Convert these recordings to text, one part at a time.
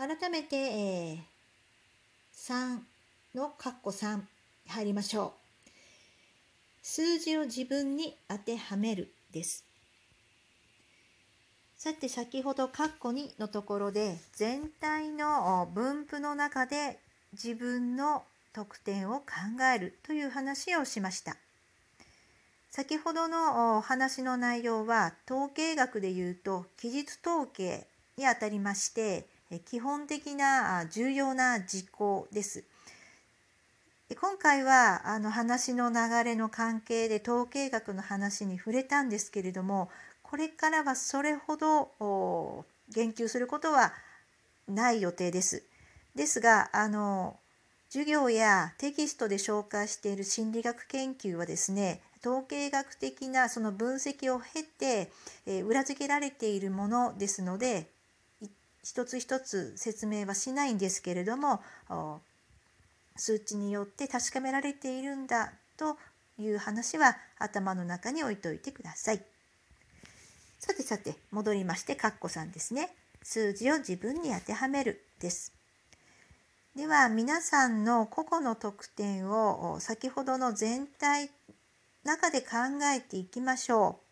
改めて、えー、3の括弧3入りましょう。数字を自分に当てはめるです。さて先ほど括弧2のところで全体の分布の中で自分の得点を考えるという話をしました。先ほどのお話の内容は統計学でいうと期日統計にあたりまして基本的な重要な事項です。今回はあの話の流れの関係で統計学の話に触れたんですけれどもこれからはそれほど言及することはない予定です。ですがあの授業やテキストで紹介している心理学研究はですね統計学的なその分析を経て、え裏付けられているものですので一つ一つ説明はしないんですけれども数値によって確かめられているんだという話は頭の中に置いといてください。さてさて戻りましてカッコさんですね。数字を自分に当てはめるです。では皆さんの個々の得点を先ほどの全体中で考えていきましょう。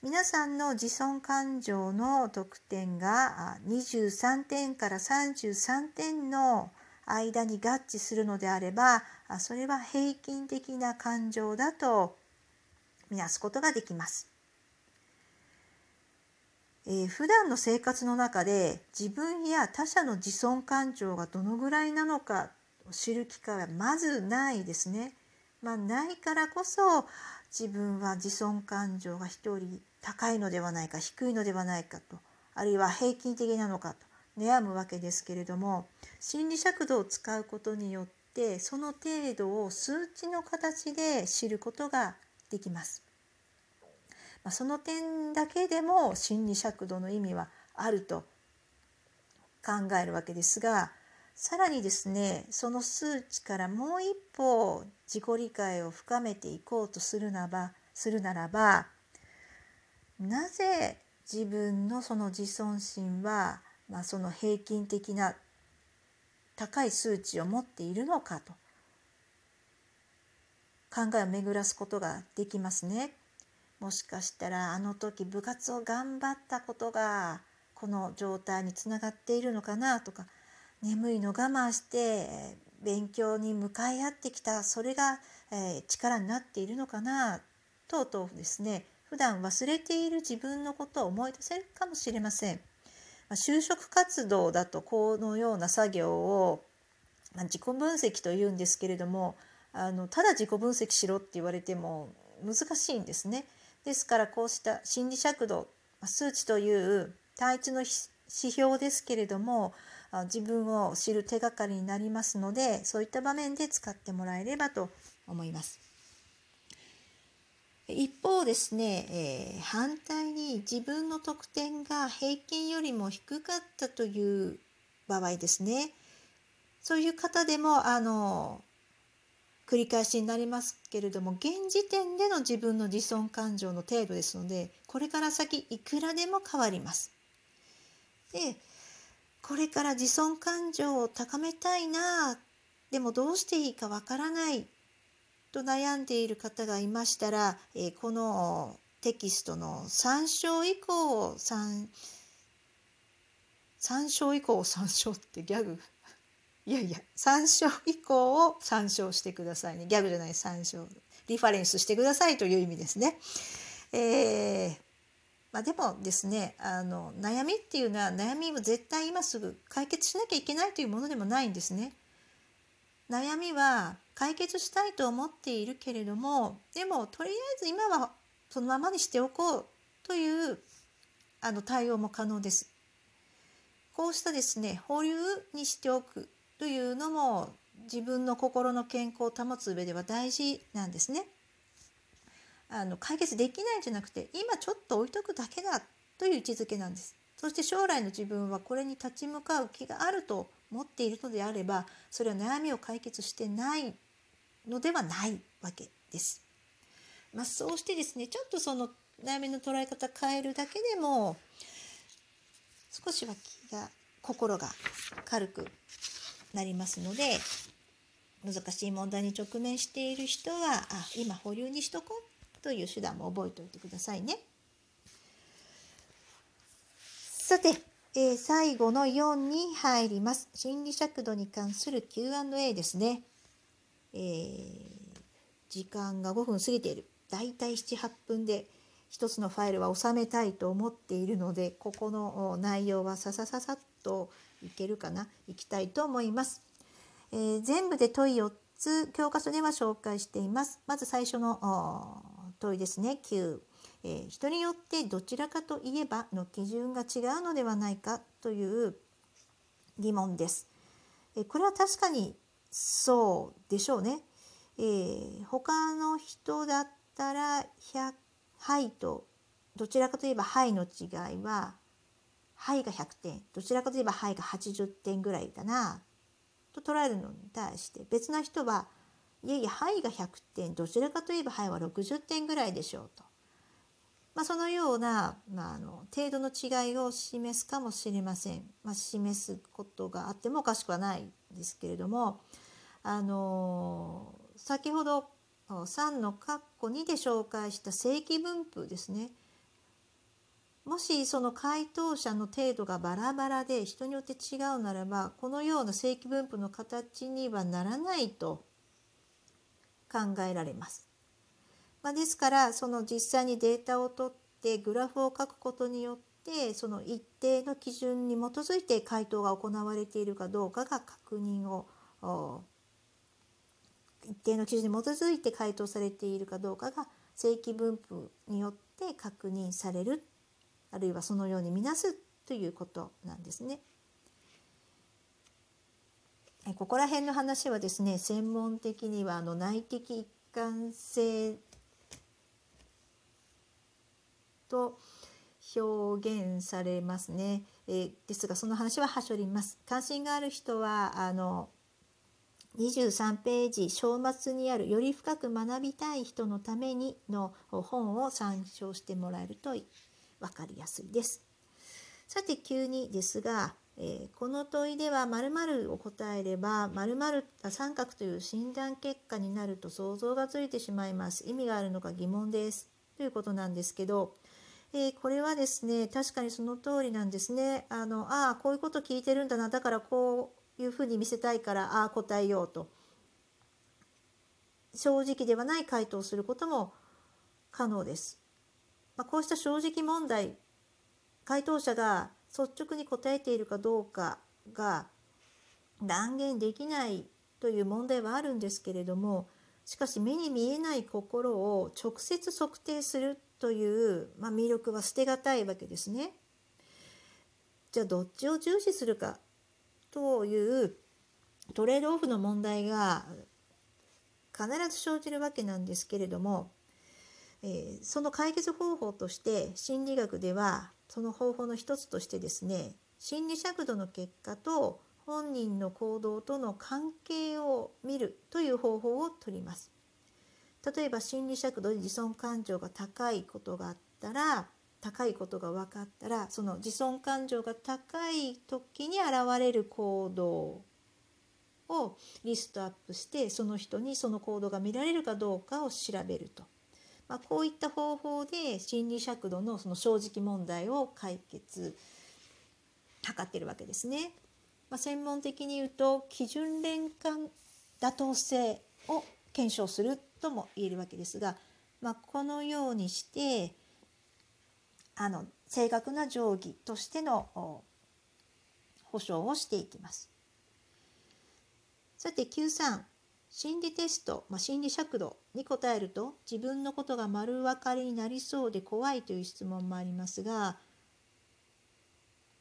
皆さんの自尊感情の得点が23点から33点の間に合致するのであればそれは平均的な感情だとみなすことができます。えー、普段の生活の中で自分や他者の自尊感情がどのぐらいなのかを知る機会はまずないですね。まあ、ないからこそ自分は自尊感情が一人高いのではないか低いのではないかとあるいは平均的なのかと悩むわけですけれども心理尺度を使うことによってその程度を数値の形で知ることができます。まあ、その点だけでも心理尺度の意味はあると考えるわけですがさらにですねその数値からもう一歩自己理解を深めていこうとするならばするならばなぜ自分のその自尊心は、まあ、その平均的な高い数値を持っているのかと考えを巡らすことができますね。もしかしたらあの時部活を頑張ったことがこの状態につながっているのかなとか眠いの我慢して勉強に向かい合ってきたそれが、え力になっているのかなとうとうですね普段忘れている自分のことを思い出せるかもしれません。ま就職活動だとこのような作業を、ま自己分析というんですけれどもあのただ自己分析しろって言われても難しいんですね。ですからこうした心理尺度数値という単一の指標ですけれども自分を知る手がかりになりますのでそういった場面で使ってもらえればと思います。一方ですね、えー、反対に自分の得点が平均よりも低かったという場合ですねそういう方でもあの繰り返しになりますけれども現時点での自分の自尊感情の程度ですのでこれから先いくらでも変わります。でこれから自尊感情を高めたいなでもどうしていいかわからないと悩んでいる方がいましたら、えこのテキストの参照以降を参参照以降を参照ってギャグいやいや参照以降を参照してくださいねギャグじゃない参照リファレンスしてくださいという意味ですね。えーまあ、でもですねあの悩みっていうのは悩みを絶対今すぐ解決しなきゃいけないというものでもないんですね。悩みは解決したいと思っているけれどもでもとりあえず今はそのままにしておこうというあの対応も可能です。こうしたですね保留にしておくというのも自分の心の健康を保つ上では大事なんですね。あの解決できないんじゃなくて今ちょっと置いとくだけだという位置づけなんです。そして将来の自分はこれに立ち向かう気があると思っているのであればそれは悩みを解決してないのではないわけです。まあ、そうしてですねちょっとその悩みの捉え方変えるだけでも少しは気が心が軽くなりますので難しい問題に直面している人はあ今保留にしとこうという手段も覚えておいてくださいね。さて、えー、最後の4に入ります。心理尺度に関する Q&A ですね。えー、時間が5分過ぎている。だいたい7、8分で一つのファイルは収めたいと思っているので、ここの内容はささささっといけるかな、いきたいと思います。えー、全部で問い4つ教科書では紹介しています。まず最初の問いですね9、えー、人によってどちらかといえばの基準が違うのではないかという疑問です。えー、これは確かにそうでしょうね。えー、他の人だったらはいとどちらかといえばはいの違いははいが100点どちらかといえばはいが80点ぐらいだなと捉えるのに対して別な人はいやいや範囲が100点どちらかといえば範囲は60点ぐらいでしょうと、まあ、そのような、まあ、あの程度の違いを示すかもしれません、まあ、示すことがあってもおかしくはないですけれどもあの先ほど3の括弧2で紹介した正規分布ですねもしその回答者の程度がバラバラで人によって違うならばこのような正規分布の形にはならないと考えられます。まあ、ですからその実際にデータを取ってグラフを書くことによってその一定の基準に基づいて回答が行われているかどうかが確認を一定の基準に基づいて回答されているかどうかが正規分布によって確認されるあるいはそのように見なすということなんですね。ここら辺の話はですね専門的にはあの内的一貫性と表現されますね、えー、ですがその話ははしょります関心がある人はあの23ページ章末にあるより深く学びたい人のためにの本を参照してもらえると分かりやすいです。さて急にですが、えー、この問いでは〇〇を答えれば〇〇三角という診断結果になると想像がついてしまいます。意味があるのか疑問です。ということなんですけど、えー、これはですね確かにその通りなんですね。あのあこういうこと聞いてるんだなだからこういうふうに見せたいからああ答えようと正直ではない回答をすることも可能です。まあ、こうした正直問題回答者が率直に答えているかどうかが断言できないという問題はあるんですけれどもしかし目に見えない心を直接測定するという、まあ、魅力は捨てがたいわけですね。じゃあどっちを重視するかというトレードオフの問題が必ず生じるわけなんですけれどもえー、その解決方法として心理学ではその方法の一つとしてですね心理尺度の結果と本人の行動との関係を見るという方法をとります。例えば心理尺度で自尊感情が高いことがあったら高いことが分かったらその自尊感情が高い時に現れる行動をリストアップしてその人にその行動が見られるかどうかを調べると。まあ、こういった方法で心理尺度のその正直問題を解決図ってるわけですね。まあ、専門的に言うと基準連関妥当性を検証するとも言えるわけですが、まあ、このようにしてあの正確な定規としての保証をしていきます。さて93心理テスト、まあ、心理尺度に答えると自分のことが丸分かりになりそうで怖いという質問もありますが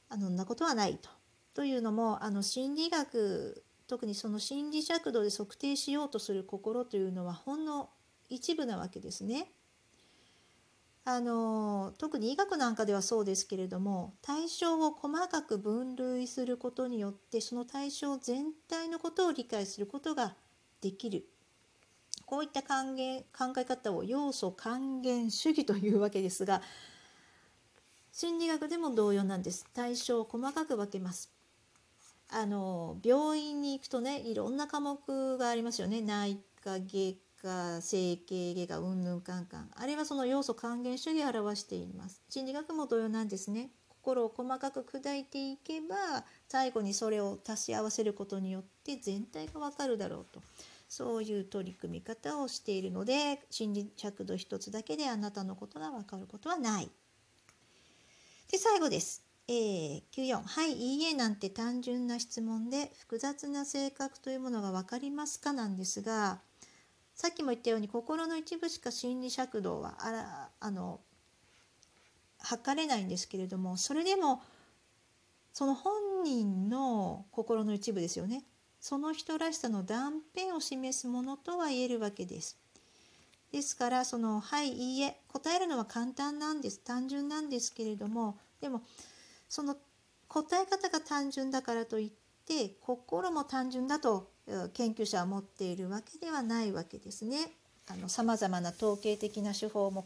あのんなことはないと。というのもあの心理学特にその心理尺度で測定しようとする心というのはほんの一部なわけですね。あの特に医学なんかではそうですけれども対象を細かく分類することによってその対象全体のことを理解することができる。こういった考え考え方を要素還元主義というわけですが心理学でも同様なんです。対象を細かく分けます。あの病院に行くとねいろんな科目がありますよね。内科外科整形外科うんぬんかんかん。あれはその要素還元主義を表しています。心理学も同様なんですね。心を細かく砕いていけば最後にそれを足し合わせることによって全体がわかるだろうと。そういう取り組み方をしているので心理尺度一つだけであなたのことがわかることはない。で最後です。えー、94はいいいえなんて単純な質問で複雑な性格というものが分かりますかなんですがさっきも言ったように心の一部しか心理尺度はあらあの測れないんですけれどもそれでもその本人の心の一部ですよねその人らしさの断片を示すものとは言えるわけです。ですからその「はいいいえ」答えるのは簡単なんです単純なんですけれどもでもその答え方が単純だからといって心も単純だと研究者は持っているわけではないわけですね。さまざまな統計的な手法も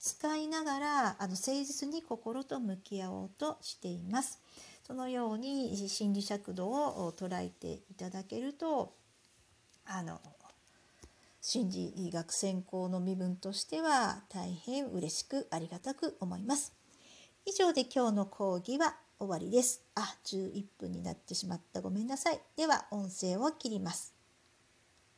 使いながらあの誠実に心と向き合おうとしています。そのように心理尺度を捉えていただけるとあの心理学専攻の身分としては大変嬉しくありがたく思います。以上で今日の講義は終わりです。あ、11分になってしまった。ごめんなさい。では音声を切ります。